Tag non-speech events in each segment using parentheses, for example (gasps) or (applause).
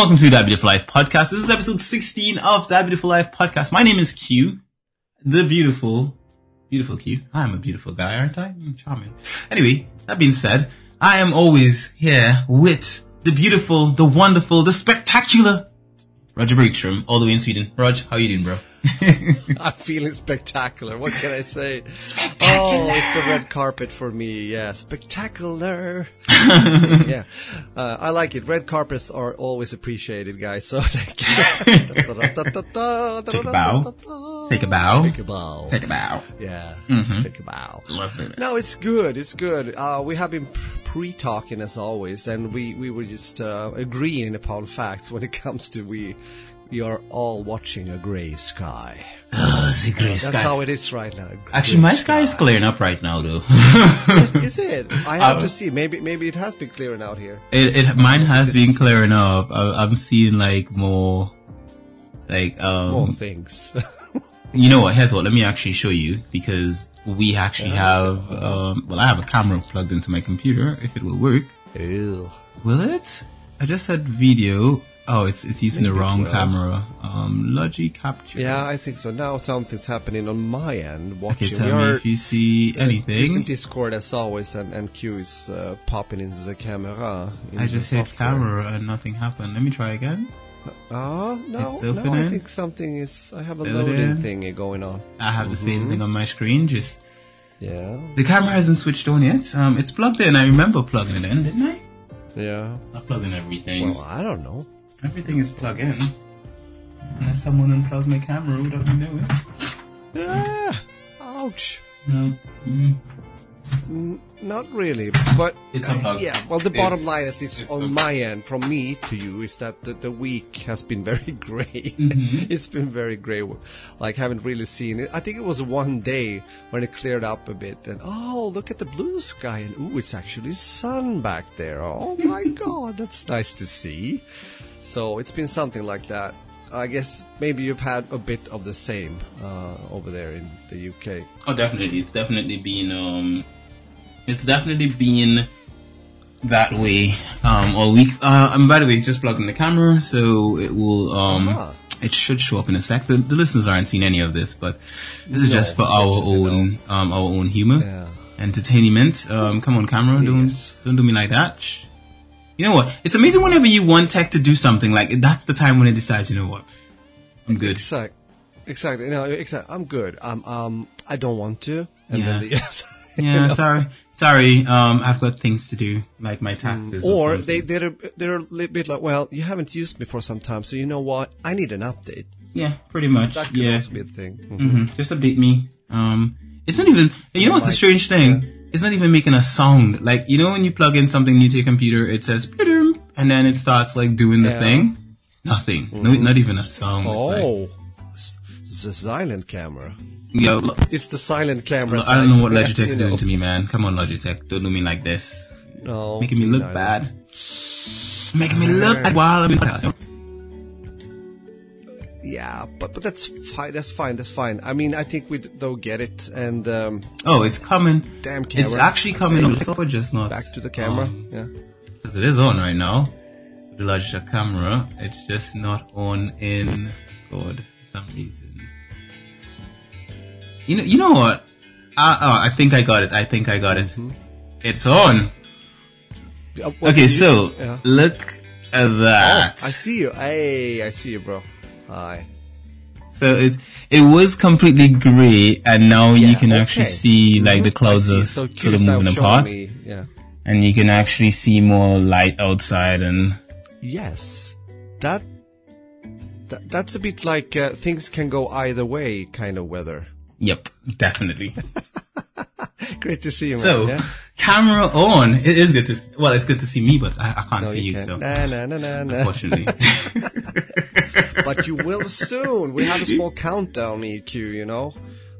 Welcome to That Beautiful Life podcast. This is episode 16 of That Beautiful Life podcast. My name is Q, the beautiful, beautiful Q. I'm a beautiful guy, aren't I? I'm charming. Anyway, that being said, I am always here with the beautiful, the wonderful, the spectacular Roger Bergstrom, all the way in Sweden. Rog, how you doing, bro? (laughs) I'm feeling spectacular. What can I say? Oh, it's the red carpet for me. Yeah, spectacular. (laughs) yeah, uh, I like it. Red carpets are always appreciated, guys. So (laughs) thank you. Take a bow. Take a bow. Take a bow. Take a bow. Yeah, Mhm. take a bow. Let's do this. No, it's good. It's good. Uh, we have been pre-talking as always, and we we were just uh, agreeing upon facts when it comes to we we are all watching a grey sky. Oh, the grey That's sky. That's how it is right now. Actually, my sky is clearing up right now, though. is, is it? I have Uh, (laughs) to see. Maybe maybe it has been clearing out here. It, it mine has been clearing up. I, I'm seeing like more, like um, More things. (laughs) you know what? Here's what. Let me actually show you because we actually have. Um, well, I have a camera plugged into my computer. If it will work, Ew. will it? I just said video. Oh, it's it's using the Maybe it wrong camera. Um, Logi capture. Yeah, I think so. Now something's happening on my end. Okay, Watching. tell we me are if you see using anything. Discord as always, and, and Q is uh, popping into the camera. in I just hit camera and nothing happened. Let me try again. Ah, no, It's no. I think something is. I have a Loading. loading thingy going on. I have the same Mm-hmm. thing on my screen. Just Yeah, the camera hasn't switched on yet. Um, it's plugged in. I remember plugging it in, didn't I? yeah. I plugged in everything. Well, I don't know. Everything is plugged in. Unless someone unplugged my camera without me knowing. Ah, ouch. No. Mm. N- Not really, but It's uh, yeah. Well, the bottom It's- line, at least on unplugged. my end, from me to you, is that the, the week has been very (laughs) grey. Mm-hmm. it's been very grey. Like, haven't really seen it. I think it was one day when it cleared up a bit, and oh, look at the blue sky, and ooh, it's actually sun back there. Oh my (laughs) god, that's nice to see. So it's been something like that. I guess maybe you've had a bit of the same uh, over there in the UK. Oh, definitely. It's definitely been, um, it's definitely been that way, um, all week. Uh, and by the way, just plugging the camera, so it will, um, Uh-huh. it should show up in a sec. The, the listeners aren't seeing any of this, but this is No, just for our own, um, our own humor. Yeah. entertainment. Um, come on, camera, Yes. don't don't do me like that. You know what? It's amazing whenever you want tech to do something like that's the time when it decides. You know what? I'm good. Exactly. exactly. No, exactly. I'm good. Um, um, I don't want to. And then Yeah. the. (laughs) Yeah, sorry, sorry. Um, I've got things to do, like my taxes. or something. they they're they're a little bit like, well, you haven't used me for some time, so you know what? I need an update. yeah, pretty much. That could yeah, also be a thing. Mhm. hmm just update me. Um, it's not even. You know what's the strange thing? It's not even making a sound. Like you know when you plug in something new to your computer, it says and then it starts like doing the Yeah. thing. Nothing. No, mm-hmm. not even a sound. It's like, Oh, the silent camera. yo, look, It's the silent camera. I don't know what. Logitech's (laughs) You know. doing to me, man. Come on, Logitech. Don't do me like this. No, Making me look no, bad. Making me look bad while I'm. Yeah, but but that's fine. That's fine. That's fine. I mean, I think we though get it. And um, Oh, it's coming. damn camera. It's actually coming on. Just not. back to the camera. um, yeah. Because it is on right now. The Logitech camera. It's just not on in God for some reason. You know. You know what? Uh, oh, I think I got it. I think I got it. It's on. Uh, Okay, so yeah. look at that. I see you. Hey, I see you, bro. Hi. So it it was completely grey, and now you Yeah, can actually see like the Mhm, clouds are so sort of moving apart, Me, yeah. and you can actually see more light outside. And Yes, that, that that's a bit like uh, things can go either way kind of weather. yep, definitely. (laughs) Great to see you, man. So yeah? camera on. It is good to, s- well, it's good to see me, but I, I can't No, see you, can't. so. Nah, nah, nah, nah, nah. Unfortunately. (laughs) but you will soon. We have a (laughs) small countdown, EQ, you know?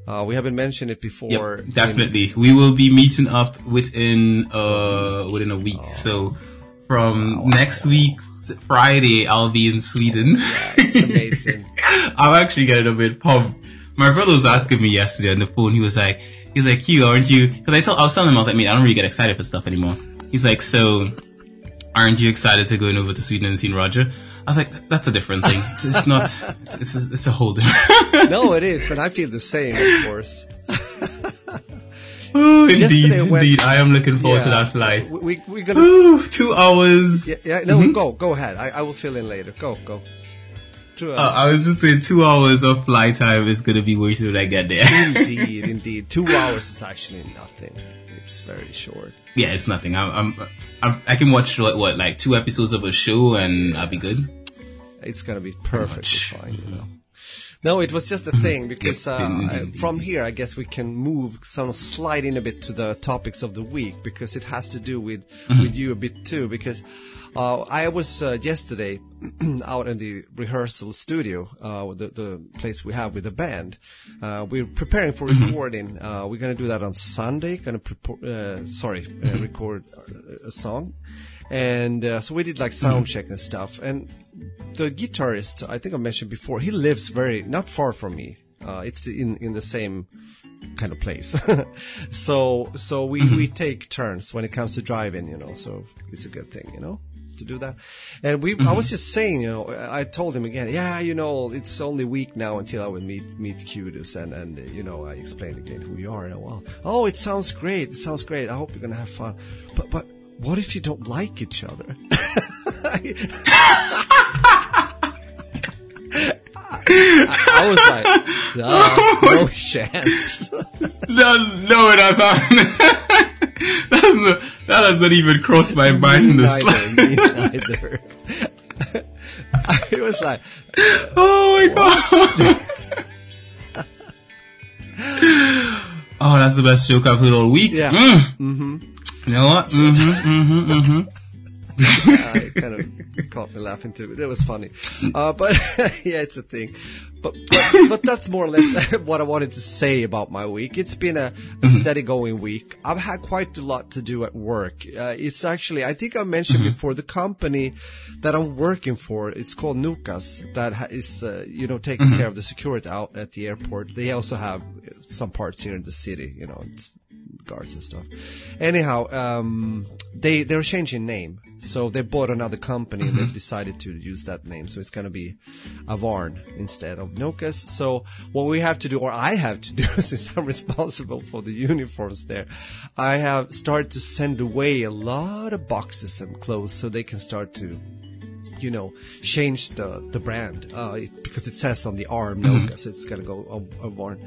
Uh, we haven't mentioned it before. Yep, definitely. We will be meeting up within uh within a week. Oh. So from next week Friday, I'll be in Sweden. It's amazing. (laughs) I'm actually getting a bit pumped. My brother was asking me yesterday on the phone. He was like, he's like, "You aren't you?" Because I told I was telling him I was like, "Mate, I don't really get excited for stuff anymore." He's like, "So, aren't you excited to going over to Sweden and seeing Roger?" I was like, "That's a different thing. It's, (laughs) it's not. It's, it's, a, it's a whole different." (laughs) no, it is, and I feel the same, of course. oh, indeed, when- indeed. I am looking forward to that flight. We, we, gonna. Ooh, two hours. Yeah, yeah, no, Mm-hmm. go, go ahead. I, I will fill in later. Go, go. Two Uh. I was just saying, two hours of flight time is gonna be worth it when I get there. indeed, indeed. Two hours is actually nothing. It's very short. yeah, it's nothing. I'm, I'm, I'm, I can watch what, what, like two episodes of a show and I'll be good. It's gonna be perfectly fine, you know. No, it was just a thing because uh, from here, I guess we can move, some slide in a bit to the topics of the week because it has to do with with you a bit too. Because uh, I was uh, yesterday (clears throat) out in the rehearsal studio, uh, the the place we have with the band. Uh, we're preparing for recording. Uh, we're gonna do that on Sunday. Gonna uh, sorry, uh, record a- a song. And uh, so we did like sound check and stuff. And the guitarist, I think I mentioned before, he lives very not far from me. Uh, it's in in the same kind of place. (laughs) so so we we take turns when it comes to driving, you know. So it's a good thing, you know, to do that. And we, I was just saying, you know, I told him again, yeah, you know, it's only a week now until I will meet meet Cudus, and and uh, you know, I explained again who you are and well, oh, it sounds great, it sounds great. I hope you're gonna have fun, but but. What if you don't like each other? (laughs) I was like, duh, no (laughs) chance. No, no, not, that's not, (laughs) that hasn't even crossed my mind in the slightest. neither. (laughs) I was like, Oh my god. oh, that's the best joke I've heard all week. Yeah. Mm. Mm-hmm. You know what? Mm-hmm, mm-hmm, mm-hmm. it kind of (laughs) caught me laughing too. It was funny, uh, but (laughs) yeah, it's a thing. But, but but that's more or less (laughs) what I wanted to say about my week. It's been a, a steady going week. I've had quite a lot to do at work. Uh, it's actually I think I mentioned before the company that I'm working for. It's called Nokas that ha- is uh, you know taking care of the security out at the airport. They also have some parts here in the city. You know. It's, guards and stuff. Anyhow, um, they they're changing name, so they bought another company and they decided to use that name. So it's going to be Avarn instead of Nokas. So what we have to do, or I have to do, (laughs) since I'm responsible for the uniforms there, I have started to send away a lot of boxes and clothes so they can start to you know, change the the brand uh, it, because it says on the arm Nokas. It's gonna go a, Avarn.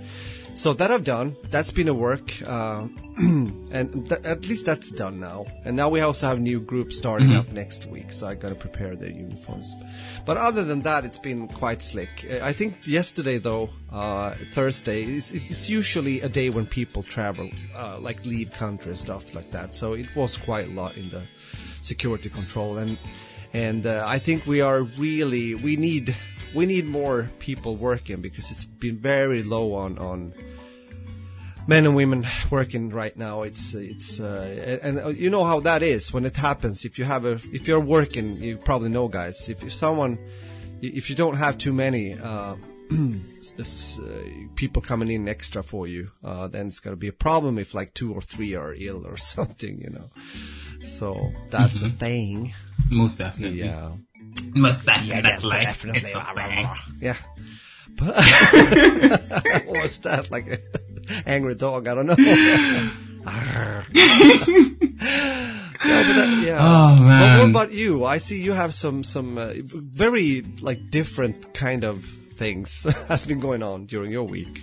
So that I've done. That's been a work, uh, (clears throat) and th- at least that's done now. And now we also have new groups starting up next week, so I gotta prepare their uniforms. But other than that, it's been quite slick. Uh, I think yesterday though, uh, Thursday, is it's usually a day when people travel, uh, like leave country and stuff like that. So it was quite a lot in the security control and and uh, I think we are really we need we need more people working because it's been very low on on men and women working right now. It's it's uh, and, and you know how that is when it happens. If you have a if you're working, you probably know, guys. If if someone if you don't have too many. Uh, (clears throat) uh, people coming in extra for you, uh, then it's gonna be a problem if like two or three are ill or (laughs) something, you know. So that's a thing. Most definitely. Yeah. Most definitely. definitely. It's a thing. Yeah. (laughs) But what's that? Like (laughs) (laughs) angry dog? I don't know. (laughs) Arr. Yeah, but that, yeah. Oh, But what man. about you? I see you have some some uh, very like different kind of things (laughs) has been going on during your week.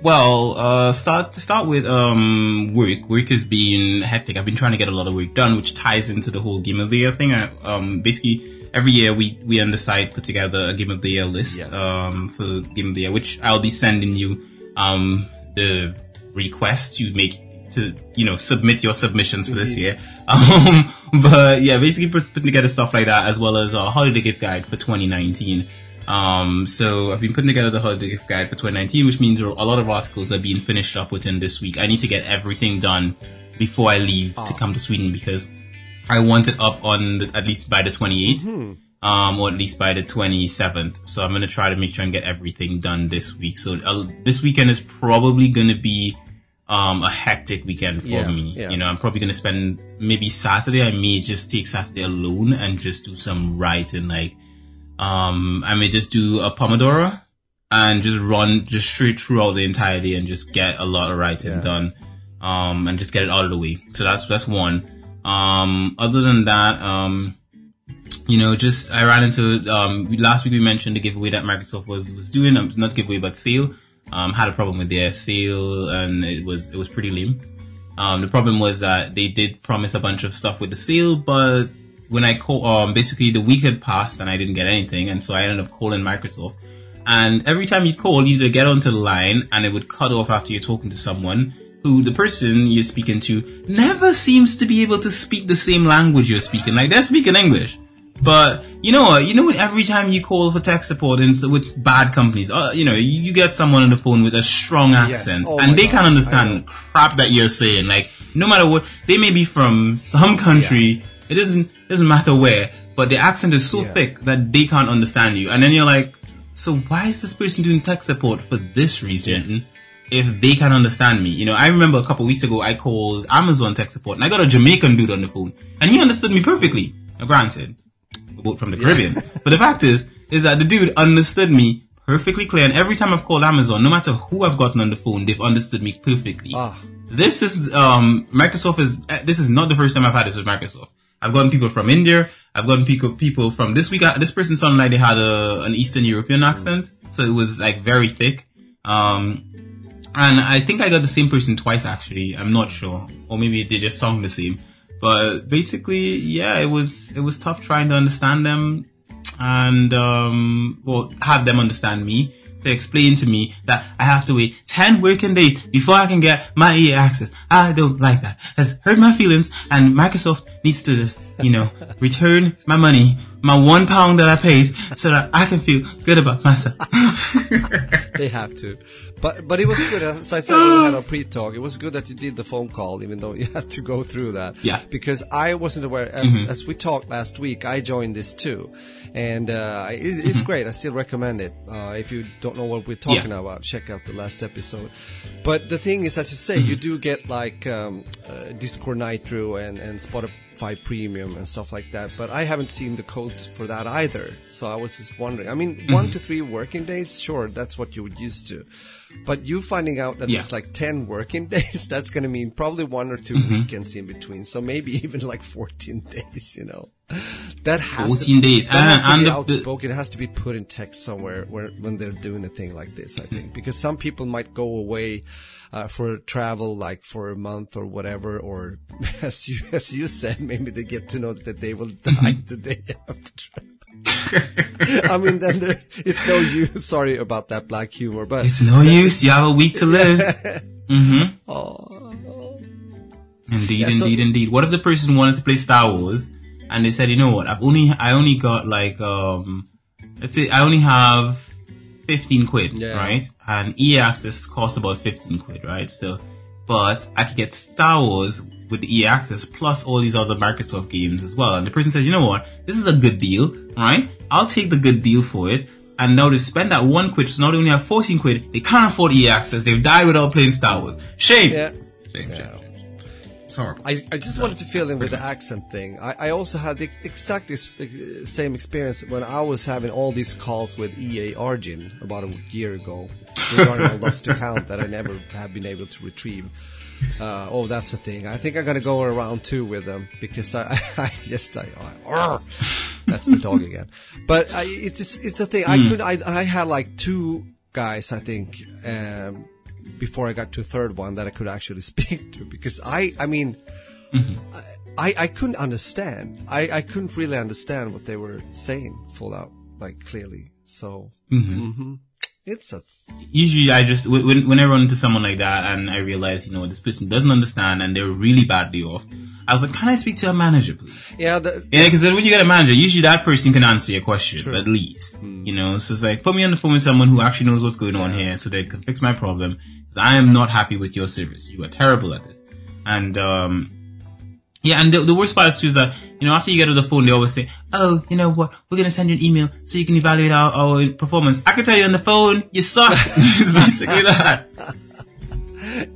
Well, uh, start to start with um work. Work has been hectic. I've been trying to get a lot of work done, which ties into the whole game of the year thing. I, um, basically every year we we on the site put together a game of the year list Yes. um for game of the year, which I'll be sending you um the request you make to you know submit your submissions for this year. (laughs) Um, but yeah, basically putting together stuff like that as well as a holiday gift guide for 2019. Um, so I've been putting together the holiday gift guide for 2019, which means a lot of articles are being finished up within this week. I need to get everything done before I leave to come to Sweden because I want it up on the, at least by the 28th. Um, or at least by the 27th. So I'm going to try to make sure and get everything done this week. So uh, this weekend is probably going to be, um, a hectic weekend for Yeah, me. yeah. You know, I'm probably going to spend maybe Saturday. I may just take Saturday alone and just do some writing. Like, um, I may just do a Pomodoro and just run just straight throughout the entire day and just get a lot of writing Yeah. done. Um, and just get it out of the way. So that's, that's one. Um, other than that, um, you know, just I ran into um last week we mentioned the giveaway that Microsoft was was doing, um, not giveaway but sale. Um, had a problem with their sale and it was it was pretty lame. Um, the problem was that they did promise a bunch of stuff with the sale, but when I call, um, basically the week had passed and I didn't get anything, and so I ended up calling Microsoft. And every time you'd call, you'd get onto the line and it would cut off after you're talking to someone who the person you're speaking to never seems to be able to speak the same language you're speaking. Like they're speaking English. But you know what? You know what? Every time you call for tech support and with bad companies, uh, you know, you, you get someone on the phone with a strong accent, Oh and they God. can't understand crap that you're saying. Like no matter what, they may be from some country. It doesn't doesn't matter where, but the accent is so Yeah. thick that they can't understand you. And then you're like, so why is this person doing tech support for this reason? If they can understand me, you know, I remember a couple weeks ago I called Amazon tech support and I got a Jamaican dude on the phone and he understood me perfectly. Now, granted, from the Caribbean, but the fact is, is that the dude understood me perfectly clear. And every time I've called Amazon, no matter who I've gotten on the phone, they've understood me perfectly. Ah. This is um Microsoft is uh, this is not the first time I've had this with Microsoft. I've gotten people from India. I've gotten people people from this week. uh, This person sounded like they had a an Eastern European accent, so it was like very thick. Um, and I think I got the same person twice actually. I'm not sure, or maybe they just sound the same. But basically, yeah, it was it was tough trying to understand them, and um, well, have them understand me to explain to me that I have to wait 10 working days before I can get my EA access. I don't like that. Has hurt my feelings and Microsoft needs to just, you know, return my money, my one pound that I paid so that I can feel good about myself. (laughs) They have to. But but it was good. As I said we had our (laughs) pre-talk, it was good that you did the phone call, even though (laughs) you had to go through that. Yeah. Because I wasn't aware. As, as we talked last week, I joined this too, and uh, it, it's great. I still recommend it. Uh, if you don't know what we're talking Yeah. about, check out the last episode. But the thing is, as you say, you do get like um, uh, Discord Nitro and and Spotify Premium and stuff like that. But I haven't seen the codes for that either. So I was just wondering. I mean, one to three working days, sure, that's what you would used to. But you finding out that Yeah. it's like 10 working (laughs) days, that's going to mean probably one or 2 Mm-hmm. weekends in between. So maybe (laughs) even like 14 days, you know. That has 14 to, days. That has And- to be the- the- outspoken. It has to be put in text somewhere where, when they're doing a thing like this, I think. Because some people might go away uh, for travel like for a month or whatever, or (laughs) as you, as you said, maybe they get to know that they will die the day after. (laughs) I mean, then there, it's no use. Sorry about that black humor, but It's no (laughs) use. You have a week to live. Mm-hmm. Oh. Indeed, Yeah, so- indeed, indeed. What if the person wanted to play Star Wars and they said, you know what, I've only, I only got like, um, let's say I only have 15 quid, Yeah. right? And EA access costs about 15 quid, right? So, but I could get Star Wars with EA access plus all these other Microsoft games as well. And the person says, you know what, this is a good deal, right? I'll take the good deal for it. And now they've spent that one quid, so now they only have 14 quid. They can't afford EA access. They've died without playing Star Wars. Shame. yeah. Shame, shame, shame. It's horrible. I, I just wanted to fill in with the accent thing. I, I also had the ex- exact uh, same experience when I was having all these calls with EA Origin about a year ago regarding a lost account that I never have been able to retrieve. Uh, oh, that's a thing. I think I'm gonna go around two with them because I, I, (laughs) I just I, I that's the dog again. But I, it's it's it's a thing. I could I I had like two guys I think um, before I got to a third one that I could actually (laughs) speak to because I I mean. Mm-hmm. I, I couldn't understand. I, I couldn't really understand what they were saying full out, like clearly. So, mhm. It's a usually I just when when I run into someone like that and I realize you know this person doesn't understand and they're really badly off. I was like, can I speak to a manager, please? yeah. The, Yeah, because then when you get a manager, usually that person can answer your questions at least. Mm. You know, so it's like put me on the phone with someone who actually knows what's going on here, so they can fix my problem. I am not happy with your service. You are terrible at this. And um, yeah, and the, the worst part is too is that you know after you get on the phone, they always say, "Oh, you know what? We're gonna send you an email so you can evaluate our, our performance." I can tell you on the phone, you suck. (laughs) it's basically that.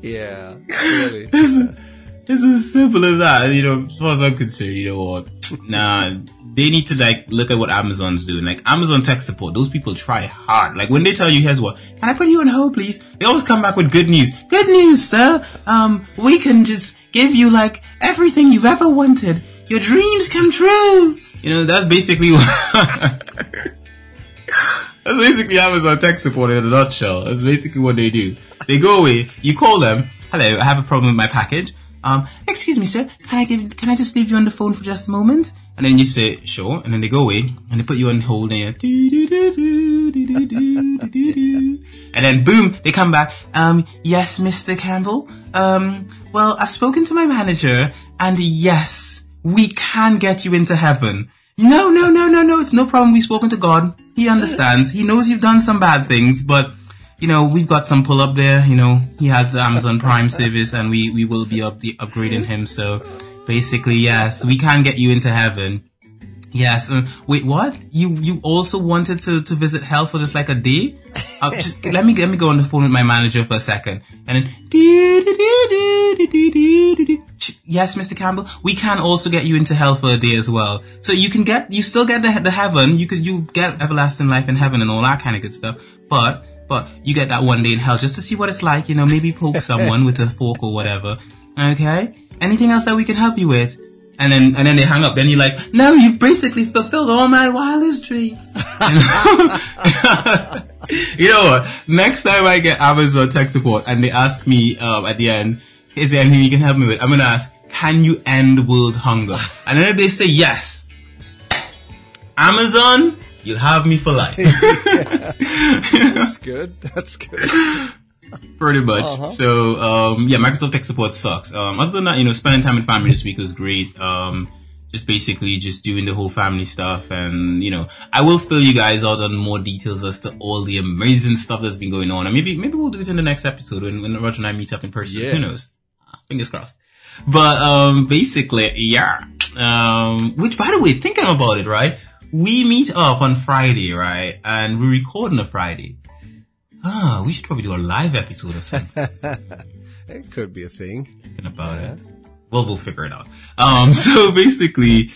yeah. (laughs) Really. It's as simple as that. You know, as far as I'm concerned, you know what? Nah, they need to like look at what Amazon's doing. Like Amazon tech support, those people try hard. Like when they tell you, here's what, can I put you on hold, please? They always come back with good news. Good news, sir. Um, we can just give you like everything you've ever wanted. Your dreams come true. You know, that's basically what. (laughs) That's basically Amazon tech support in a nutshell. That's basically what they do. They go away, you call them, hello, I have a problem with my package um, excuse me, sir, can I give, can I just leave you on the phone for just a moment? And then you say, sure. And then they go away and they put you on hold and and then boom, they come back. Um, yes, Mr. Campbell. Um, well, I've spoken to my manager and yes, we can get you into heaven. No, no, no, no, no. It's no problem. We've spoken to God. He understands. He knows you've done some bad things, but you know we've got some pull up there. You know he has the Amazon Prime service, and we we will be up the, upgrading him. So basically, yes, we can get you into heaven. Yes. Uh, wait, what? You you also wanted to to visit hell for just like a day? Uh, just, (laughs) let me let me go on the phone with my manager for a second, and then. Yes, Mr. Campbell, we can also get you into hell for a day as well. So you can get, you still get the, the heaven, you could, you get everlasting life in heaven and all that kind of good stuff. But, but you get that one day in hell just to see what it's like, you know, maybe poke (laughs) someone with a fork or whatever. Okay? Anything else that we can help you with? And then, and then they hang up. Then you're like, no, you've basically fulfilled all my wildest dreams. (laughs) You know? what? Next time I get Amazon tech support and they ask me, um, at the end, is there anything you can help me with? I'm gonna ask, can you end world hunger? And then if they say yes, Amazon, you'll have me for life. (laughs) That's good. That's good. Pretty much. So, um, yeah, Microsoft tech support sucks. Um, other than that, you know, spending time with family this week was great. Um, just basically just doing the whole family stuff and, you know, I will fill you guys out on more details as to all the amazing stuff that's been going on. And maybe, maybe we'll do it in the next episode when, when Roger and I meet up in person. Yeah. Who knows? Fingers crossed. But, um, basically, yeah. Um, which by the way, thinking about it, right? We meet up on Friday, right? And we record on a Friday. Ah, we should probably do a live episode or something (laughs) It could be a thing. thinking about it. Well, we'll figure it out. Um, (laughs) so basically,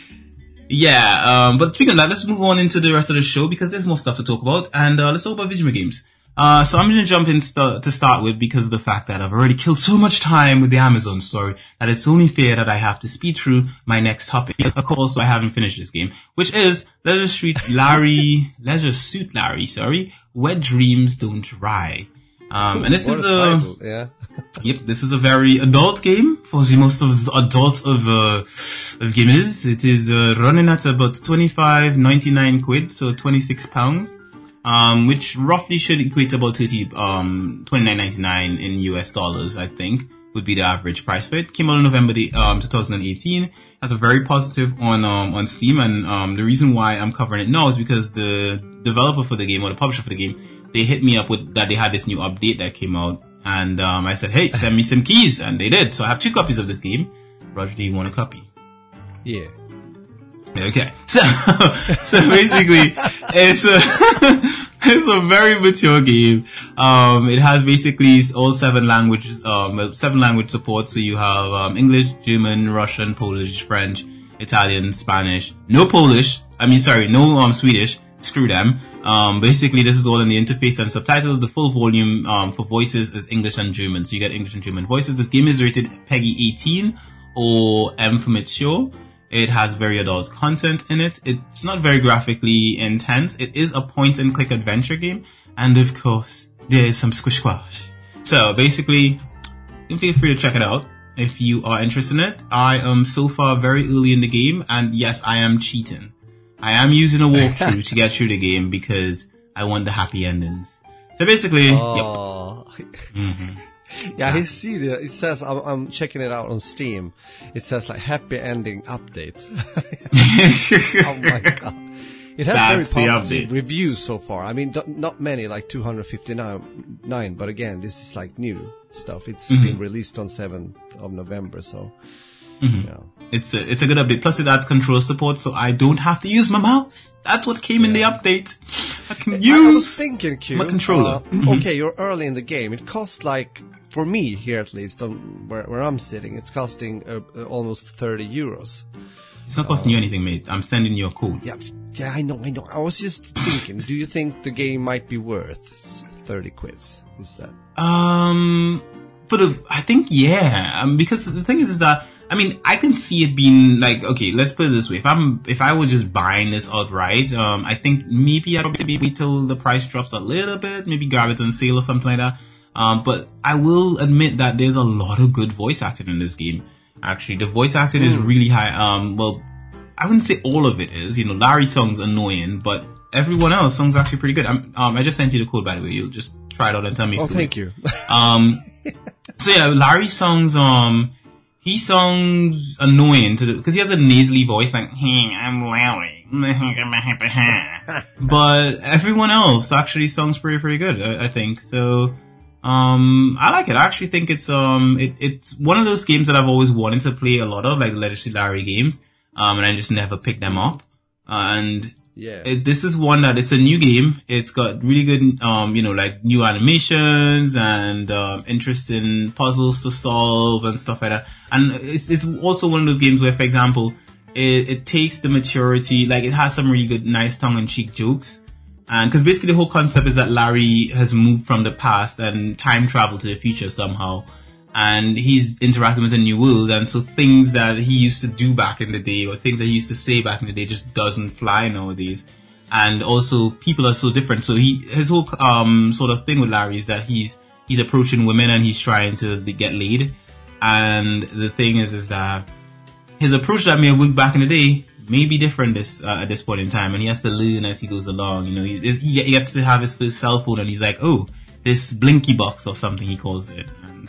yeah. Um, but speaking of that, let's move on into the rest of the show because there's more stuff to talk about, and uh, let's talk about video games. Uh, so I'm gonna jump in st- to start with because of the fact that I've already killed so much time with the Amazon story that it's only fair that I have to speed through my next topic. Of course, I haven't finished this game, which is Leisure Street Larry, (laughs) Leisure Suit Larry, sorry, Wet Dreams Don't Dry. Um, and this What is a a, title. Yeah. (laughs) Yep, this is a very adult game for the most of the adult of uh, of gamers. It is uh, running at about 25, 99 quid, so 26 pounds, um, which roughly should equate to about 30, um, 29.99 in US dollars, I think, would be the average price for it. Came out in November the, um, 2018. Has a very positive on um, on Steam, and um, the reason why I'm covering it now is because the developer for the game or the publisher for the game they hit me up with that they had this new update that came out, and um, I said, "Hey, send me some keys," and they did. So I have two copies of this game. Roger, do you want a copy? Yeah. Okay, (laughs) so so basically, it's a (laughs) it's a very mature game. Um, it has basically all seven languages, um, seven language support. So you have um, English, German, Russian, Polish, French, Italian, Spanish. No Polish. I mean, sorry, no um Swedish. Screw them. Um, basically, this is all in the interface and subtitles. The full volume um, for voices is English and German, so you get English and German voices. This game is rated PEGI 18 or M for mature. It has very adult content in it. It's not very graphically intense. It is a point and click adventure game. And of course, there is some squish squash. So basically, you can feel free to check it out if you are interested in it. I am so far very early in the game and yes, I am cheating. I am using a walkthrough to get through the game because I want the happy endings. So basically, yep. Oh. (laughs) (laughs) Yeah, I see it. It says I'm, I'm checking it out on Steam. It says like happy ending update. (laughs) oh my (laughs) god! It has That's very positive reviews so far. I mean, don't- many, like 259. Nine, but again, this is like new stuff. It's Mm-hmm. been released on 7th of November, so yeah. It's a it's a good update. Plus, it adds control support, so I don't have to use my mouse. That's what came in the update. I can I, I was use thinking, Q. my controller. Mm-hmm. uh, Okay, you're early in the game. It costs like, for me here at least, on where, where I'm sitting, it's costing uh, uh, almost 30 euros. It's not costing you anything, mate. I'm sending you a code. Yeah, yeah, I know, I know. I was just thinking, do you think the game might be worth 30 quids? Is that? Um, but uh, I think yeah, um, because the thing is, is that I mean, I can see it being like okay. Let's put it this way: if I'm if I was just buying this outright, um, I think maybe I'd wait till the price drops a little bit, maybe grab it on sale or something like that. Um, but I will admit that there's a lot of good voice acting in this game. Actually, the voice acting is really high. Um, well, I wouldn't say all of it is. You know, Larry song's annoying, but everyone else song's actually pretty good. Um, I just sent you the code by the way. You'll just try it out and tell me. Oh, thank you. um, so yeah, Larry songs, um, he sounds annoying to the, cause he has a nasally voice like, hey, I'm Larry. (laughs) but everyone else actually sounds pretty, pretty good, I, I think. So, um, I like it. I actually think it's, um, it, it's one of those games that I've always wanted to play a lot of, like Legacy Larry games. Um, and I just never picked them up. And Yeah. it, this is one that it's a new game. It's got really good, um, you know, like new animations and um, interesting puzzles to solve and stuff like that. And it's it's also one of those games where, for example, it, it takes the maturity, like it has some really good, nice tongue in cheek jokes. And because basically the whole concept is that Larry has moved from the past and time travel to the future somehow. And he's interacting with a new world. And so things that he used to do back in the day or things that he used to say back in the day just doesn't fly nowadays. And also people are so different. So he, his whole, um, sort of thing with Larry is that he's, he's approaching women and he's trying to get laid. And the thing is, is that his approach that may have worked back in the day may be different this uh, at this point in time, and he has to learn as he goes along. You know, he, he he gets to have his first cell phone, and he's like, "Oh, this Blinky box or something," he calls it.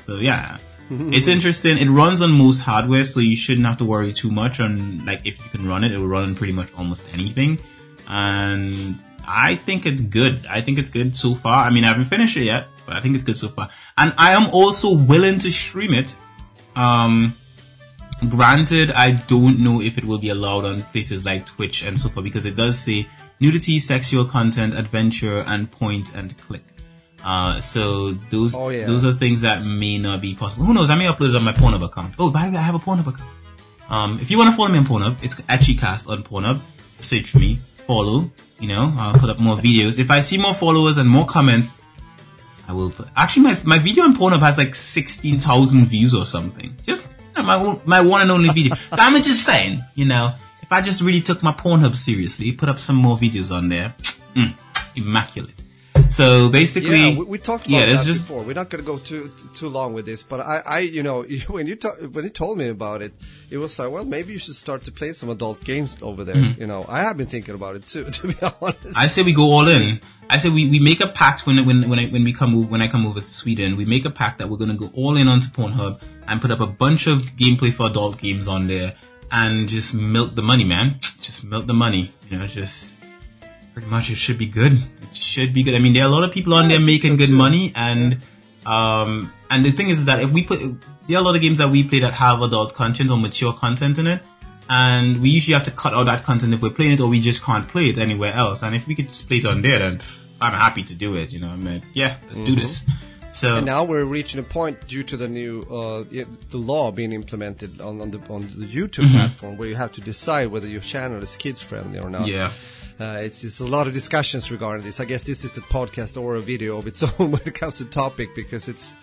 So, yeah, it's interesting. It runs on most hardware, so you shouldn't have to worry too much on like if you can run it. It will run on pretty much almost anything, and I think it's good. I think it's good so far. I mean, I haven't finished it yet, but I think it's good so far. And I am also willing to stream it. Um, Granted, I don't know if it will be allowed on places like Twitch and so forth because it does say nudity, sexual content, adventure, and point and click. Uh, so those Oh, yeah. those are things that may not be possible. Who knows? I may upload it on my Pornhub account. Oh, by the way, I have a Pornhub account. Um, if you want to follow me on Pornhub, it's actually Cast on Pornhub. Search for me, follow. You know, I'll put up more videos. If I see more followers and more comments, I will put. Actually, my my video on Pornhub has like sixteen thousand views or something. Just you know, my my one and only video. so I'm just saying, you know, if I just really took my Pornhub seriously, put up some more videos on there, mm, immaculate. So basically, Yeah, we, we talked about yeah, that just before. We're not going to go too too long with this, but I, I, you know, (laughs) when you to, when you told me about it, it was like, well, maybe you should start to play some adult games over there. You know, I have been thinking about it too, (laughs) to be honest. Mm-hmm. I say we go all in. I say we, we make a pact when when when I, when we come over, when I come over to Sweden, we make a pact that we're gonna go all in onto Pornhub and put up a bunch of gameplay for adult games on there and just milk the money, man. Just milk the money. You know, just pretty much it should be good. It should be good. I mean, there are a lot of people on Yeah, there making so good too. money and um and the thing is that if we put there are a lot of games that we play that have adult content or mature content in it and we usually have to cut out that content if we're playing it or we just can't play it anywhere else and if we could just play it on there then i'm happy to do it you know i mean yeah let's do this so And now we're reaching a point due to the new uh, the law being implemented on, on the on the YouTube Mm-hmm. platform, where you have to decide whether your channel is kids friendly or not. yeah Uh, it's, it's a lot of discussions regarding this. I guess this is a podcast or a video of its (laughs) own when it comes to topic because it's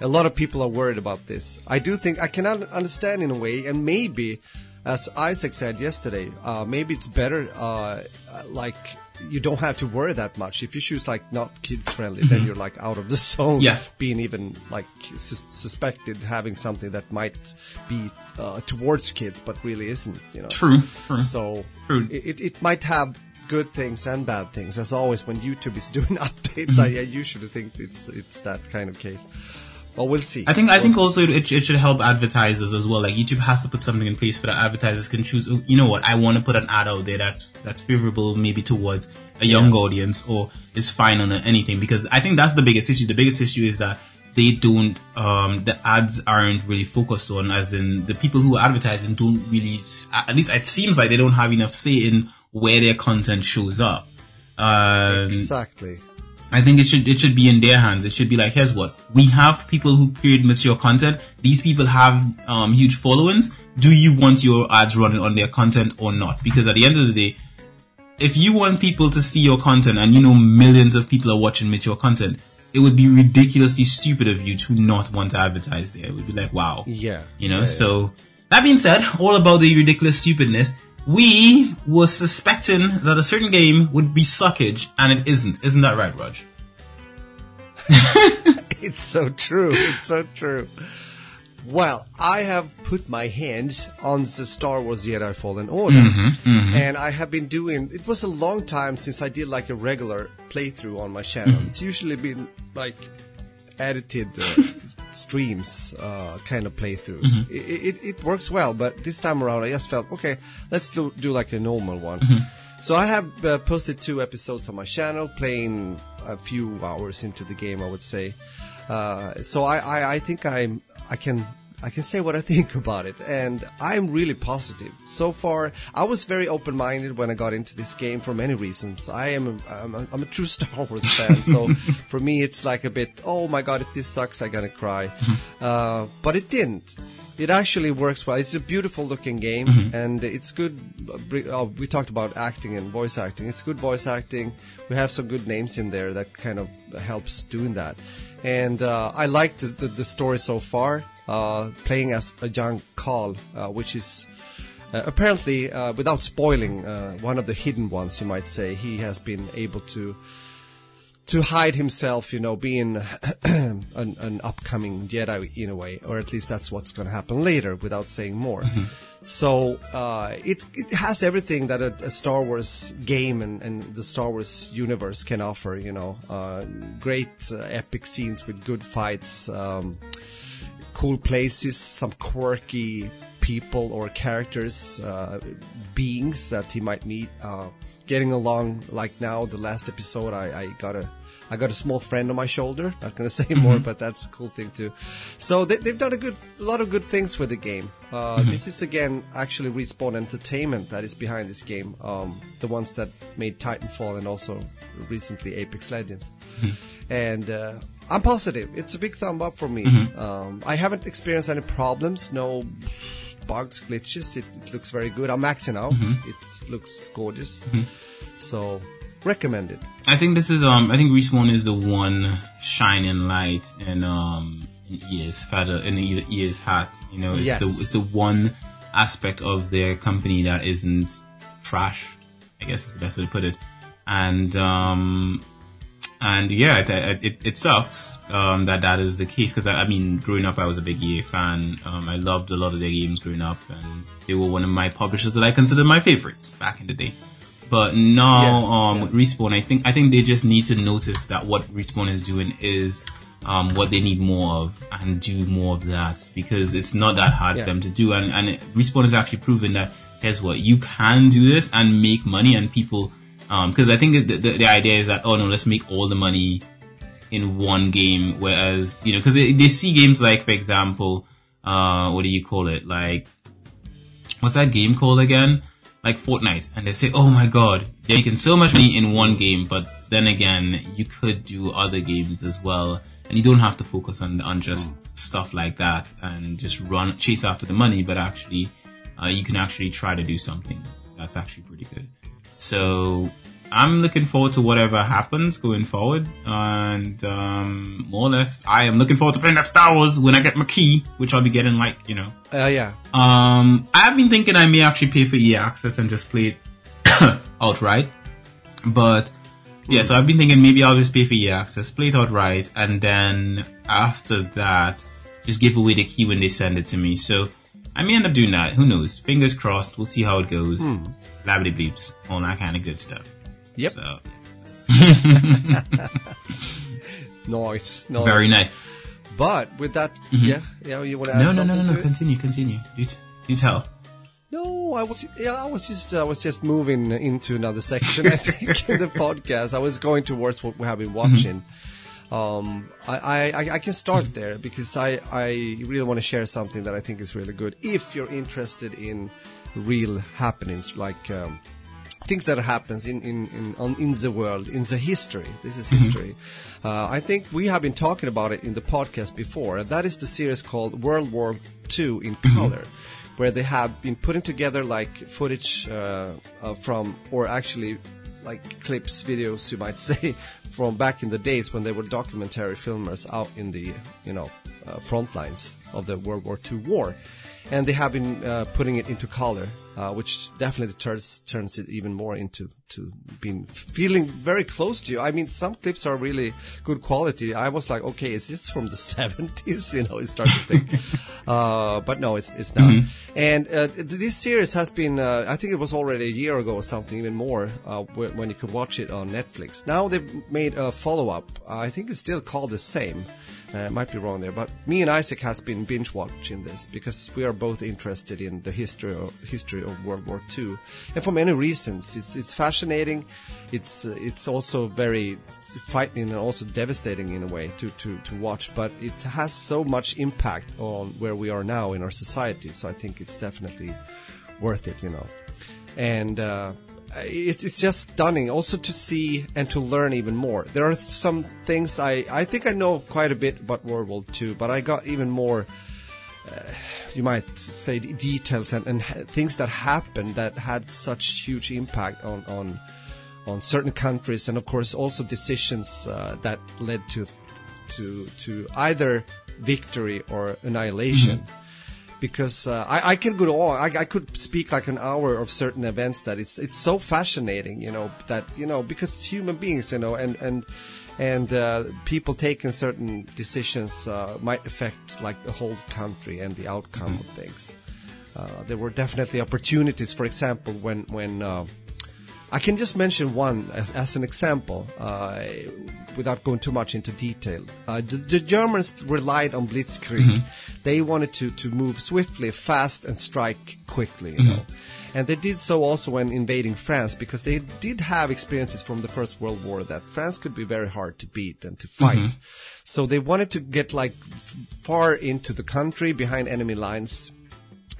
a lot of people are worried about this. I do think I cannot understand in a way, and maybe, as Isaac said yesterday, uh, maybe it's better uh, uh, like you don't have to worry that much. If you choose like not kids friendly, then you're like out of the (laughs) zone. Mm-hmm. Yeah. being even like sus- suspected having something that might be uh, towards kids, but really isn't. You know. true true So True. it- it might have good things and bad things. As always, when YouTube is (laughs) doing updates, I, I usually think it's it's that kind of case. But we'll see. I think I We'll think see. also it, it should help advertisers as well. Like YouTube has to put something in place for that advertisers can choose. "Oh, You know what? I want to put an ad out there that's that's favorable maybe towards a young audience or is fine on anything because I think that's the biggest issue. The biggest issue is that they don't um the ads aren't really focused on as in the people who are advertising don't really at least it seems like they don't have enough say in where their content shows up. Um, exactly. I think it should it should be in their hands. It should be like, here's what we have: people who create mature content. These people have um, huge followings. Do you want your ads running on their content or not? Because at the end of the day, if you want people to see your content and you know millions of people are watching mature content, it would be ridiculously stupid of you to not want to advertise there. It would be like, wow, Yeah. you know. Yeah, So that being said, all about the ridiculous stupidness. We were suspecting that a certain game would be suckage, and it isn't. Isn't that right, Rog? (laughs) It's so true. It's so true. Well, I have put my hands on the Star Wars Jedi Fallen Order, mm-hmm, mm-hmm. and I have been doing. It was a long time since I did like a regular playthrough on my channel. Mm-hmm. It's usually been like edited uh, (laughs) streams, uh, kind of playthroughs. It, it, it works well, but this time around, I just felt okay. Let's do do like a normal one. So I have uh, posted two episodes on my channel, playing a few hours into the game, I would say. Uh, so I, I, I think I'm I can I can say what I think (laughs) about it, and I'm really positive so far. I was very open-minded when I got into this game for many reasons. I am a, I'm, a, I'm a true (laughs) Star Wars fan, so (laughs) for me it's like a bit oh my god if this sucks I'm gonna cry, uh, but it didn't. It actually works well. It's a beautiful looking game, and it's good. Uh, we talked about acting and voice acting. It's good voice acting. We have some good names in there that kind of helps doing that. And uh, I like the, the, the story so far. Uh, playing as a young Cal, uh, which is uh, apparently, uh, without spoiling, uh, one of the hidden ones, you might say. He has been able to to hide himself, you know, being (clears throat) an, an upcoming Jedi in a way, or at least that's what's going to happen later, without saying more. So uh, it it has everything that a, a Star Wars game and, and the Star Wars universe can offer. You know, uh, great uh, epic scenes with good fights, um, cool places, some quirky people or characters, uh, beings that he might meet. Uh, getting along like now, the last episode, I, I got a I got a small friend on my shoulder. Not gonna (laughs) say more, but that's a cool thing too. So they, they've done a good, a lot of good things with the game. Uh, This is again actually Respawn Entertainment that is behind this game. Um, the ones that made Titanfall and also recently Apex Legends. And uh, I'm positive. It's a big thumb up for me. Um, I haven't experienced any problems. No bugs, glitches. It, it looks very good. I'm maxing out. It looks gorgeous. So recommended. I think this is um I think Respawn is the one shining light in um in EA's feather in EA's hat. You know, it's Yes. the it's the one aspect of their company that isn't trash. I guess is the best way to put it. And um and yeah, it it, it, it sucks um that that is the case because I, I mean, growing up, I was a big EA fan. Um, I loved a lot of their games growing up, and they were one of my publishers that I considered my favorites back in the day. But now, Yeah, um, yeah. Respawn, I think I think they just need to notice that what Respawn is doing is um, what they need more of, and do more of that because it's not that hard Yeah. for them to do. And and Respawn has actually proven that guess what you can do this and make money, and people because I think the, the the idea is that oh no, let's make all the money in one game, whereas you know because they, they see games like for example, uh, what do you call it like what's that game called again? Like Fortnite. And they say, oh my god, they're making so much money in one game, but then again, you could do other games as well. And you don't have to focus on, on just stuff like that and just run, chase after the money, but actually, uh, you can actually try to do something that's actually pretty good. So, I'm looking forward to whatever happens going forward. And, um, more or less, I am looking forward to playing that Star Wars when I get my key, which I'll be getting like, you know, Uh, yeah. um, I've been thinking I may actually pay for EA Access and just play it (coughs) outright. But yeah, so I've been thinking maybe I'll just pay for EA Access, play it outright, and then after that, just give away the key when they send it to me. So I may end up doing that. Who knows? Fingers crossed. We'll see how it goes. Labbity bleeps, all that kind of good stuff. Yep. So, (laughs) Nice, nice. very nice. But with that, yeah, yeah, you want to add No, no, no, no, no. Continue, continue. You, t- you tell. No, I was yeah, I was just I was just moving into another section. I think (laughs) in the podcast, I was going towards what we have been watching. Um, I, I I- can start there because I I really want to share something that I think is really good. If you're interested in real happenings like. Um, things that happens in in in, on, in the world in the history. This is history. Uh, i think we have been talking about it in the podcast before and that is the series called world war ii in color where they have been putting together like footage uh, uh, from or actually like clips videos you might (laughs) say from back in the days when they were documentary filmers out in the you know uh, front lines of the world war ii war and they have been uh, putting it into color, uh, which definitely turns turns it even more into to being feeling very close to you. I mean, some clips are really good quality. I was like, okay, is this from the (laughs) seventies? You know, it started to think, (laughs) uh, but no, it's it's not. And uh, th- this series has been, uh, I think it was already a year ago or something, even more, uh, when you could watch it on Netflix. Now they've made a follow up. I think it's still called the same. Uh, might be wrong there, but me and Isaac has been binge watching this because we are both interested in the history of history of World War II, and for many reasons. It's it's fascinating. It's uh, it's also very frightening and also devastating in a way to, to, to watch. But it has so much impact on where we are now in our society. So I think it's definitely worth it. You know, and. Uh, it's it's just stunning also to see and to learn even more. There are some things I I think I know quite a bit about World War II, but I got even more. Uh, you might say details and, and things that happened that had such huge impact on on on certain countries, and of course also decisions uh, that led to to to either victory or annihilation because uh, I, I can go on. I, I could speak like an hour of certain events that it's it's so fascinating, you know, that you know because it's human beings, you know, and and and uh, people taking certain decisions uh, might affect like the whole country and the outcome of things. Uh, there were definitely opportunities, for example, when when uh, I can just mention one as, as an example, uh, without going too much into detail. Uh, the, the Germans relied on blitzkrieg. They wanted to, to move swiftly, fast, and strike quickly. You know, and they did so also when invading France because they did have experiences from the First World War that France could be very hard to beat and to fight. So they wanted to get like f- far into the country behind enemy lines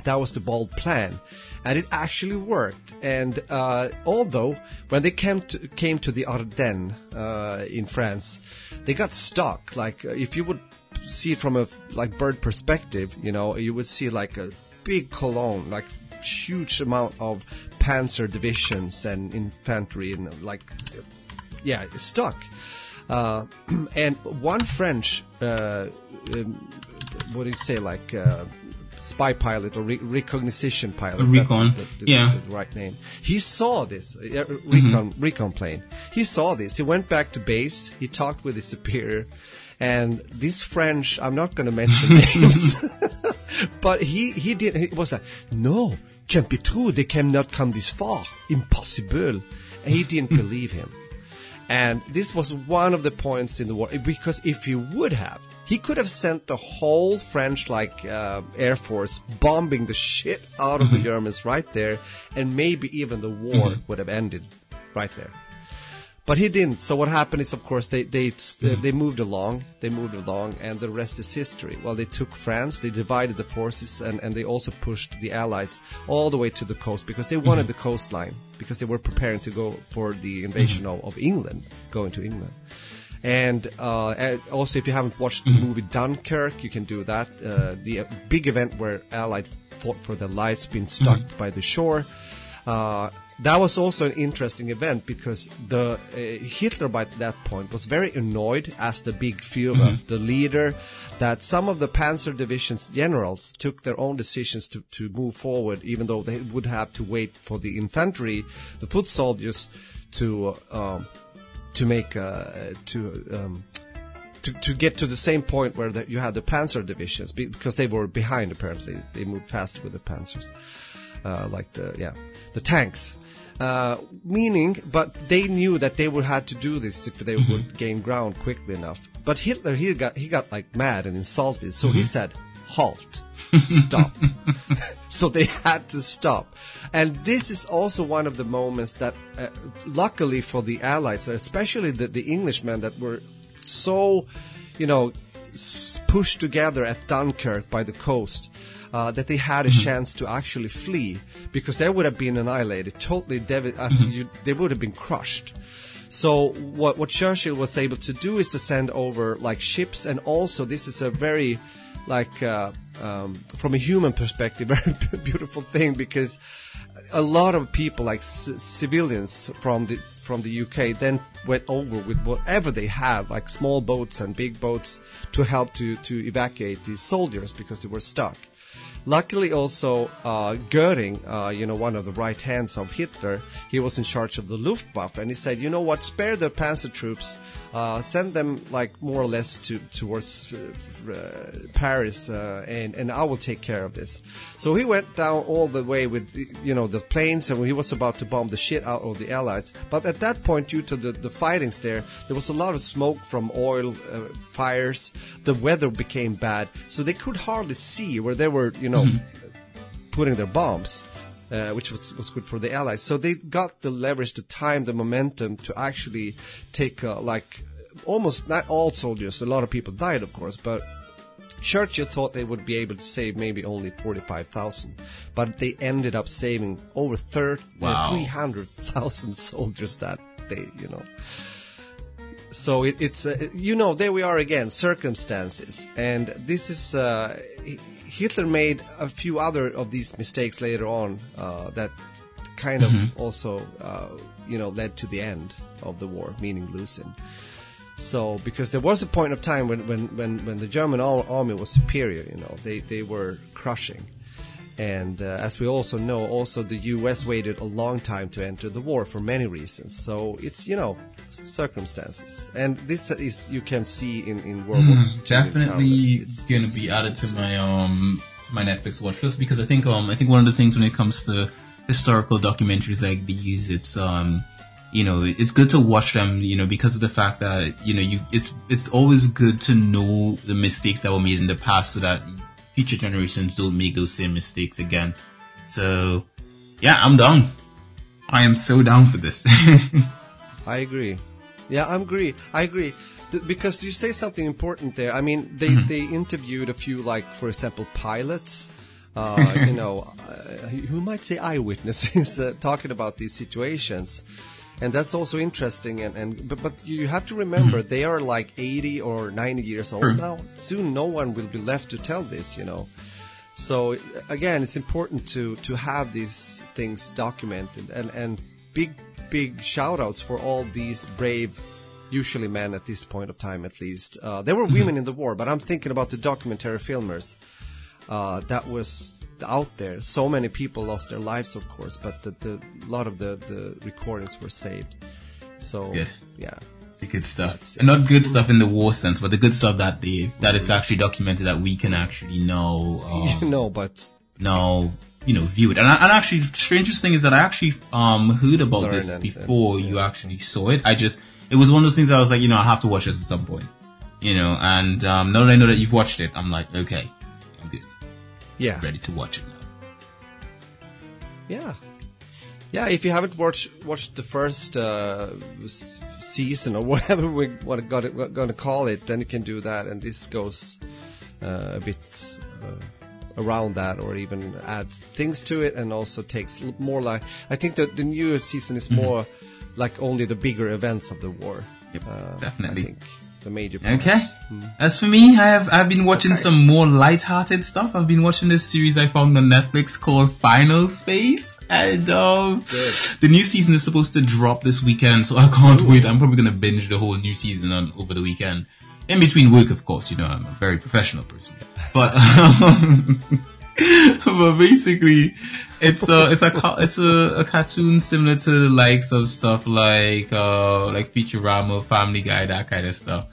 that was the bold plan and it actually worked. And uh, although when they came to, came to the ardennes uh, in france they got stuck. Like uh, if you would see it from a like bird perspective you know you would see like a big column like huge amount of panzer divisions and infantry and like yeah it's stuck. Uh, (clears throat) and one french uh, um, what do you say like uh, spy pilot or re- recognition pilot. Recon, That's the, the, yeah. Mm-hmm. the right name. He saw this uh, recon recon plane. He saw this. He went back to base. He talked with his superior, and this French. I'm not going to mention (laughs) names, (laughs) but he he did. He was like, no, can't be true. They cannot come this far. Impossible. And he didn't (laughs) believe him. And this was one of the points in the war because if he would have, he could have sent the whole French like uh, air force bombing the shit out of the mm-hmm. Germans right there, and maybe even the war mm-hmm. would have ended right there. But he didn't. So what happened is, of course, they they uh, mm-hmm. they moved along. They moved along, and the rest is history. Well, they took France, they divided the forces, and and they also pushed the Allies all the way to the coast because they wanted the coastline because they were preparing to go for the invasion of, of England, going to England. And, uh, also, if you haven't watched the movie Dunkirk, you can do that. Uh, the uh, big event where Allied fought for their lives, being stuck by the shore. Uh, that was also an interesting event because the uh, Hitler by that point was very annoyed as the big Führer, the leader, that some of the Panzer Division's generals took their own decisions to, to move forward, even though they would have to wait for the infantry, the foot soldiers, to um, to make uh, to um, to, to get to the same point where the, you had the Panzer divisions because they were behind apparently. They moved fast with the Panzers uh, like the yeah the tanks. Uh, meaning, but they knew that they would have to do this if they would gain ground quickly enough. But Hitler, he got he got like mad and insulted, so he said, "Halt, stop." (laughs) (laughs) so they had to stop, and this is also one of the moments that, uh, luckily for the Allies, especially the the Englishmen that were so, you know, pushed together at Dunkirk by the coast uh, that they had a chance to actually flee because they would have been annihilated, totally devi- as you, they would have been crushed. So what what Churchill was able to do is to send over like ships, and also this is a very like uh, um, from a human perspective, (laughs) very beautiful thing because a lot of people like c- civilians from the from the UK then went over with whatever they have, like small boats and big boats, to help to to evacuate these soldiers because they were stuck. Luckily, also uh, Goering, uh, you know, one of the right hands of Hitler, he was in charge of the Luftwaffe, and he said, you know what, spare the panzer troops, uh, send them like more or less to towards uh, uh, Paris, uh, and and I will take care of this. So he went down all the way with you know the planes, and he was about to bomb the shit out of the Allies. But at that point, due to the the fightings there, there was a lot of smoke from oil fires. The weather became bad, so they could hardly see where they were, you know, putting their bombs. Uh, which was, was good for the Allies. So they got the leverage, the time, the momentum to actually take, uh, like, almost not all soldiers. A lot of people died, of course, but Churchill thought they would be able to save maybe only 45,000, but they ended up saving over 30, Wow. 300,000 soldiers that day, you know. So it, it's, uh, you know, there we are again, circumstances. And this is, uh, Hitler made a few other of these mistakes later on uh, that kind of also, uh, you know, led to the end of the war, meaning losing. So, because there was a point of time when, when, when, when the German ar- army was superior, you know, they, they were crushing. And uh, as we also know, also the U.S. waited a long time to enter the war for many reasons. So it's you know circumstances, and this is you can see in in World War II. Hmm, definitely It's- gonna be added to my um to my Netflix watch list because I think um I think one of the things when it comes to historical documentaries like these, it's um you know it's good to watch them you know because of the fact that you know you it's it's always good to know the mistakes that were made in the past so that future generations don't make those same mistakes again. So yeah, I'm down. I am so down for this. (laughs) I agree. Yeah, I agree. I agree. Th- because you say something important there. I mean, they, Mm-hmm. they interviewed a few, like, for example, pilots, uh, you (laughs) know, uh, who might say eyewitnesses, (laughs) uh, talking about these situations. And that's also interesting. And, and but, but you have to remember, they are like 80 or 90 years old Mm-hmm. Now. Soon no one will be left to tell this, you know. So again, it's important to to have these things documented and and big big shout outs for all these brave usually men at this point of time at least. Uh, there were women in the war, but I'm thinking about the documentary filmers uh, that was out there. So many people lost their lives, of course, but the, the a lot of the the recordings were saved. So Good. yeah. the good stuff. That's. And not good stuff in the war sense, but the good stuff that they that it's actually documented that we can actually know (laughs) you um, know, but know you know view it. And, I, and actually, strangest thing is that I actually um heard about Learn this and- before and- you actually saw it. I just it was one of those things I was like, you know, I have to watch this at some point. You know, and um, now that I know that you've watched it, I'm like, okay, yeah, ready to watch it now. Yeah, yeah. If you haven't watched watched the first uh, season or (laughs) whatever we what want to going to call it, then you can do that. And this goes uh, a bit uh, around that, or even add things to it, and also takes more like I think that the new season is more like only the bigger events of the war. Yep, Uh, definitely. The major. Parts. Okay. As for me, I have I've been watching Okay. some more light-hearted stuff. I've been watching this series I found on Netflix called Final Space, and um, the new season is supposed to drop this weekend, so I can't wait. I'm probably gonna binge the whole new season on over the weekend. In between work, of course, you know I'm a very professional person, but um, (laughs) but basically, it's a it's a it's a, a cartoon similar to the likes of stuff like uh like Futurama, Family Guy, that kind of stuff.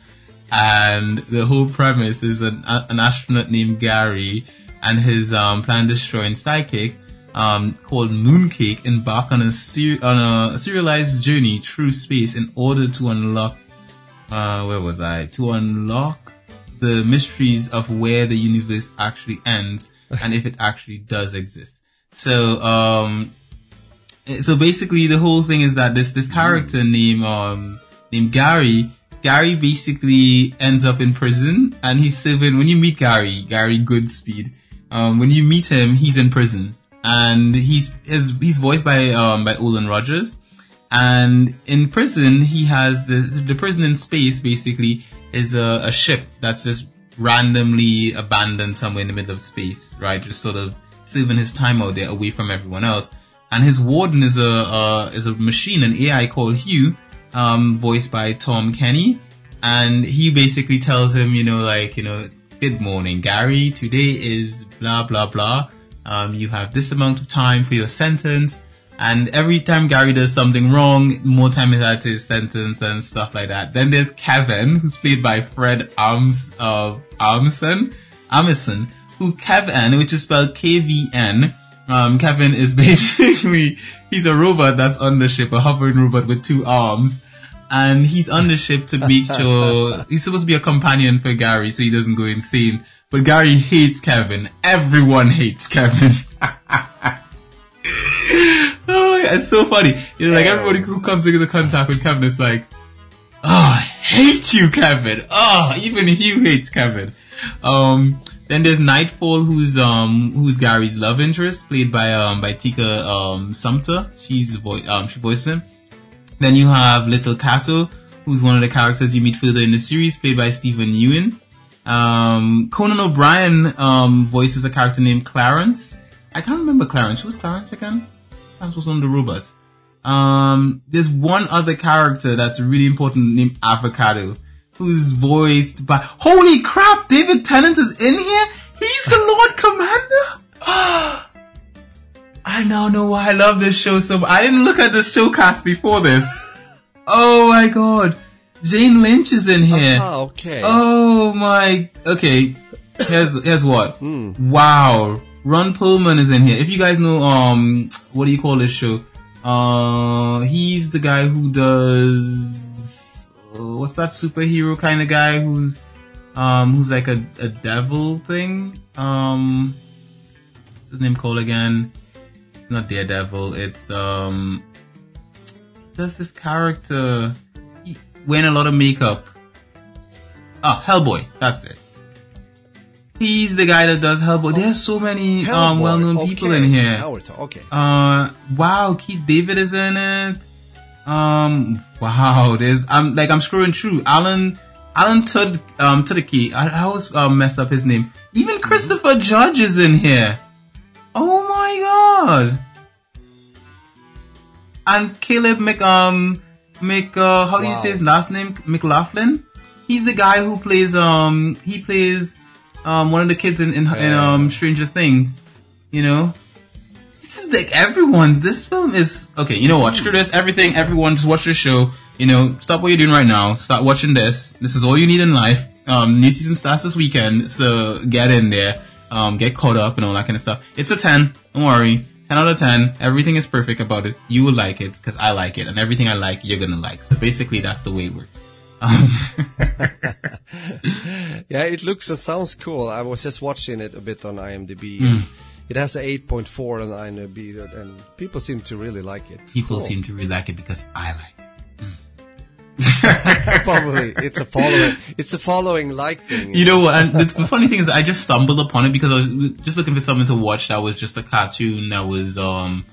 And the whole premise is an an astronaut named Gary and his um planet destroying psychic um, called Mooncake embark on a, ser- on a serialized journey through space in order to unlock, uh, where was I? To unlock the mysteries of where the universe actually ends and if it actually does exist. So, um, so basically the whole thing is that this, this character named, um, named Gary, Gary basically ends up in prison and he's serving, when you meet Gary, Gary Goodspeed, um, when you meet him, he's in prison and he's, his, he's voiced by, um, by Olan Rogers. And in prison, he has the, the prison in space basically is a, a ship that's just randomly abandoned somewhere in the middle of space, right? Just sort of serving his time out there away from everyone else. And his warden is a, uh, is a machine, an AI called Hugh, um, voiced by Tom Kenny. And he basically tells him, you know, like, you know, good morning, Gary. Today is blah, blah, blah. Um, you have this amount of time for your sentence. And every time Gary does something wrong, more time is added to his sentence and stuff like that. Then there's Kevin, who's played by Fred Arms, uh, Armisen, Armisen, who Kevin, which is spelled K-V-N, um, Kevin is (laughs) basically, he's a robot that's on the ship, a hovering robot with two arms. And he's on the ship to make (laughs) sure, he's supposed to be a companion for Gary so he doesn't go insane. But Gary hates Kevin. Everyone hates Kevin. (laughs) oh, it's so funny. You know, like everybody who comes into contact with Kevin is like, oh, I hate you, Kevin. Oh, even Hugh hates Kevin. Um, then there's Nightfall, who's um who's Gary's love interest, played by um by Tika um Sumpter. She's um she voiced him. Then you have Little Cato, who's one of the characters you meet further in the series, played by Steven Yeun. Um, Conan O'Brien um voices a character named Clarence. I can't remember Clarence. Who's Clarence again? Clarence was one of the robots. Um, there's one other character that's really important named Avocado who's voiced by, holy crap, David Tennant is in here? He's the Lord Commander? (gasps) I now know why I love this show so much. I didn't look at the show cast before this. (laughs) Oh my god. Jane Lynch is in here. Ah, okay. Oh my, okay. Here's, here's what. Wow. Ron Perlman is in here. If you guys know, um, what do you call this show? Uh, he's the guy who does, what's that superhero kind of guy who's, um, who's like a, a devil thing? Um, what's his name called again? It's not Daredevil. It's, um, does this character he, wearing a lot of makeup? Ah, Hellboy. That's it. He's the guy that does Hellboy. There's so many um, well-known people in here. Now we're talking. Okay. Uh, wow, Keith David is in it. Um, wow, there's, I'm, like, I'm scrolling through. Alan, Alan Tud, um, Tudyk, I, I always, um, mess up his name. Even Christopher Judge is in here. Oh my god. And Caleb Mc, um, Mc, uh, how do you say his last name? McLaughlin? He's the guy who plays, um, he plays, um, one of the kids in, in, in um, Stranger Things. You know? This is like everyone's. This film is okay. You know what? Screw this. Everything. Everyone, just watch this show. You know, stop what you're doing right now. Start watching this. This is all you need in life. Um, new season starts this weekend, so get in there. Um, get caught up and all that kind of stuff. It's a ten. Don't worry. Ten out of ten. Everything is perfect about it. You will like it because I like it, and everything I like, you're gonna like. So basically, that's the way it works. Um, (laughs) Yeah, it looks and sounds cool. I was just watching it a bit on IMDb. Hmm. It has an 8.4 on IMDb, and people seem to really like it. people Cool. seem to really like it because I like. it. (laughs) Probably it's a following. It's a following like thing. You know what? The, the funny thing is, I just stumbled upon it because I was just looking for something to watch that was just a cartoon that was um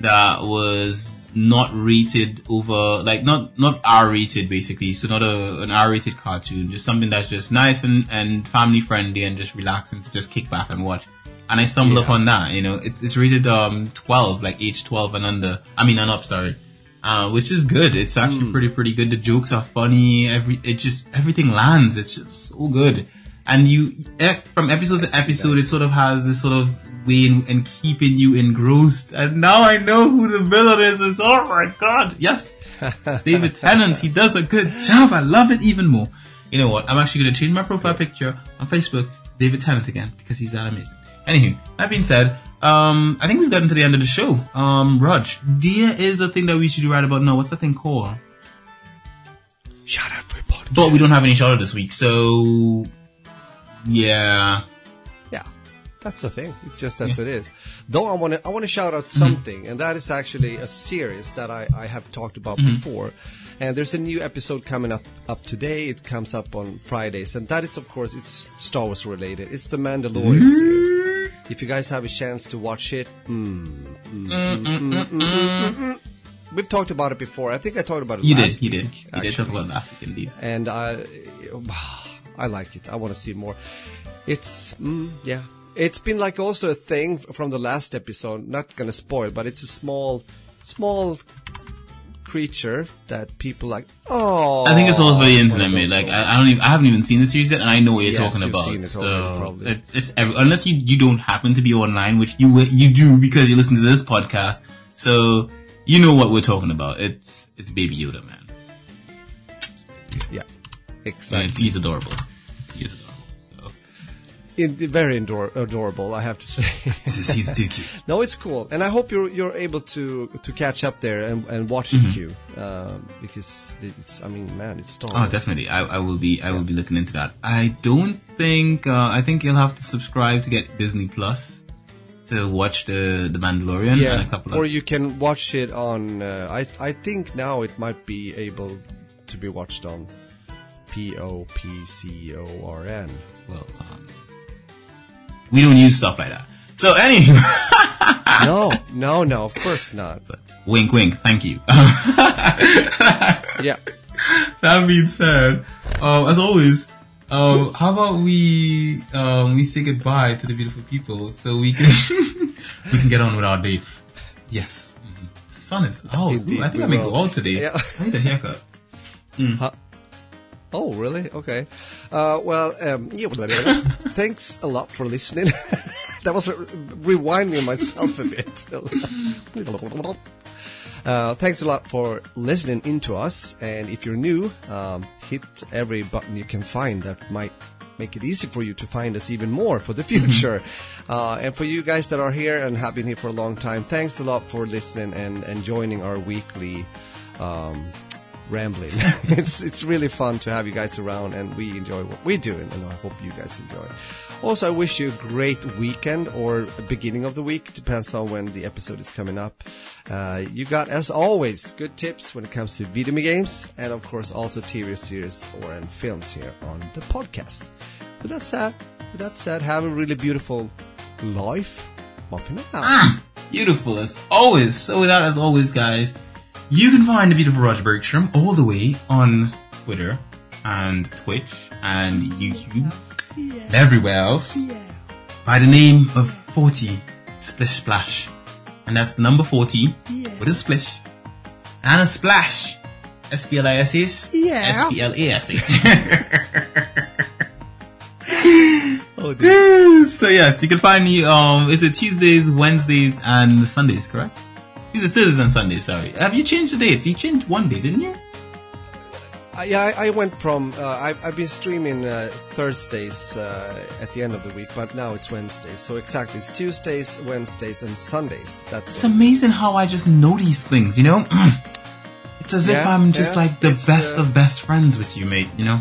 that was not rated over like not not R rated basically, so not a an R rated cartoon, just something that's just nice and and family friendly and just relaxing to just kick back and watch. And I stumbled Yeah. upon that. You know, it's it's rated um twelve, like age twelve and under. I mean, and up. Sorry. Uh, which is good. It's actually pretty, pretty good. The jokes are funny. Every, it just, everything lands. It's just so good. And you, from episode to episode, it sort of has this sort of way in, in keeping you engrossed. And now I know who the villain is. It's, oh my god, yes. (laughs) David Tennant, he does a good job. I love it even more. You know what? I'm actually going to change my profile picture on Facebook, David Tennant again, because he's that amazing. Anywho, that being said, um, I think we've gotten to the end of the show. Um, Rog, there is a thing that we should do right about now. What's that thing called? Shout out for podcast. But we don't have any shout out this week, so yeah. Yeah, that's the thing. It's just as it is. Though I want to, I want to shout out something, and that is actually a series that I, I have talked about before. And there's a new episode coming up up today. It comes up on Fridays, and that is, of course, it's Star Wars related. It's the Mandalorian series. If you guys have a chance to watch it, we've talked about it before. I think I talked about it. You last did, you did. week, You did talk about last week indeed. and I, (sighs) I like it. I want to see more. It's mm, yeah. It's been like also a thing from the last episode. Not gonna spoil, but it's a small, small creature that people like. Oh, I think it's all over the oh, internet, mate. Like. I, I don't even, I haven't even seen the series yet, and I know what you're Yes, talking about. it so already, it's it's every, unless you you don't happen to be online, which you you do because you listen to this podcast. So you know what we're talking about. It's it's Baby Yoda, man. yeah, And it's, he's adorable. He's adorable. So In, very ador- adorable, I have to say. (laughs) he's too cute. (laughs) no, it's cool, and I hope you're you're able to to catch up there and, and watch it, Q, um, because it's. I mean, man, it's Star Mm-hmm. Oh, definitely. I, I will be. I will be looking into that. I don't think. Uh, I think you'll have to subscribe to get Disney Plus to watch the the Mandalorian Yeah, and a couple of. or you can watch it on. Uh, I I think now it might be able to be watched on P O P C O R N. well, um, we don't use stuff like that. So anyway, (laughs) No, no, no, of course not. but wink, wink. Thank you. (laughs) Yeah, that being said, um, as always, um, how about we um, we say goodbye to the beautiful people so we can (laughs) we can get on with our day. Yes, Mhm. sun is out. Ooh, I think I may will. go out today. Yeah. I need a haircut. Oh, really? Okay. Uh, well, um, yeah, (laughs) thanks a lot for listening. (laughs) that was uh, rewinding myself a bit. (laughs) Uh, thanks a lot for listening into us. And if you're new, um, hit every button you can find that might make it easy for you to find us even more for the future. uh, and for you guys that are here and have been here for a long time, thanks a lot for listening and, and joining our weekly um, rambling. (laughs) it's it's really fun to have you guys around, and we enjoy what we're doing, and I hope you guys enjoy. Also, I wish you a great weekend or a beginning of the week, depends on when the episode is coming up. Uh, you got, as always, good tips when it comes to video games, and of course also TV series or and films here on the podcast. With that said, with that said, have a really beautiful life. Bye for now. Beautiful as always. So with that, as always, guys, you can find the beautiful Roger Bergstrom all the way on Twitter and Twitch and YouTube and everywhere else by the name of 40 Splish Splash. And that's number 40 with a splish and a splash. S-P-L-I-S-H? Yeah. S-P-L-A-S-H. (laughs) Oh, dear. so yes, you can find me. Um, is it Tuesdays, Wednesdays, and Sundays? Correct? Tuesdays, Thursdays, and Sundays. Sorry. Have you changed the dates? You changed one day, didn't you? I, yeah, I, I went from uh, I, I've been streaming uh, Thursdays uh, at the end of the week, but now it's Wednesdays. So exactly, it's Tuesdays, Wednesdays, and Sundays. That's It's amazing how I just know these things. You know, (clears throat) it's as if I'm just yeah, like the best uh, of best friends with you, mate. You know,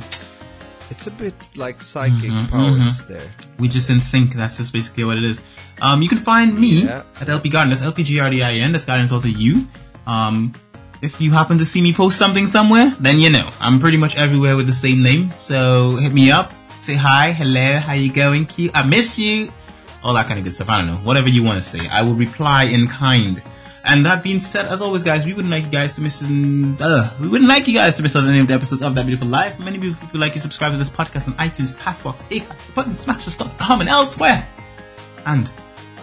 it's a bit like psychic Mm-hmm, powers there. we just in sync. That's just basically what it is. Um, you can find me Yeah. at LP Garden. That's LPGRDIN. That's Guidance all to you. Um, if you happen to see me post something somewhere, then you know I'm pretty much everywhere with the same name. So hit me up, say hi, hello, how you going, cute? I miss you, all that kind of good stuff. I don't know, whatever you want to say. I will reply in kind. And that being said, as always, guys, we wouldn't like you guys to miss. An, uh, we wouldn't like you guys to miss out on any of the episodes of That Beautiful Life. Many people like you subscribe to this podcast on iTunes, Castbox, Acast, Button Smashers.com, and elsewhere. And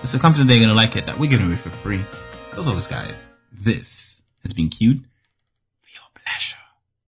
so confident they're gonna like it that we're giving it away for free. As always, guys, this has been cute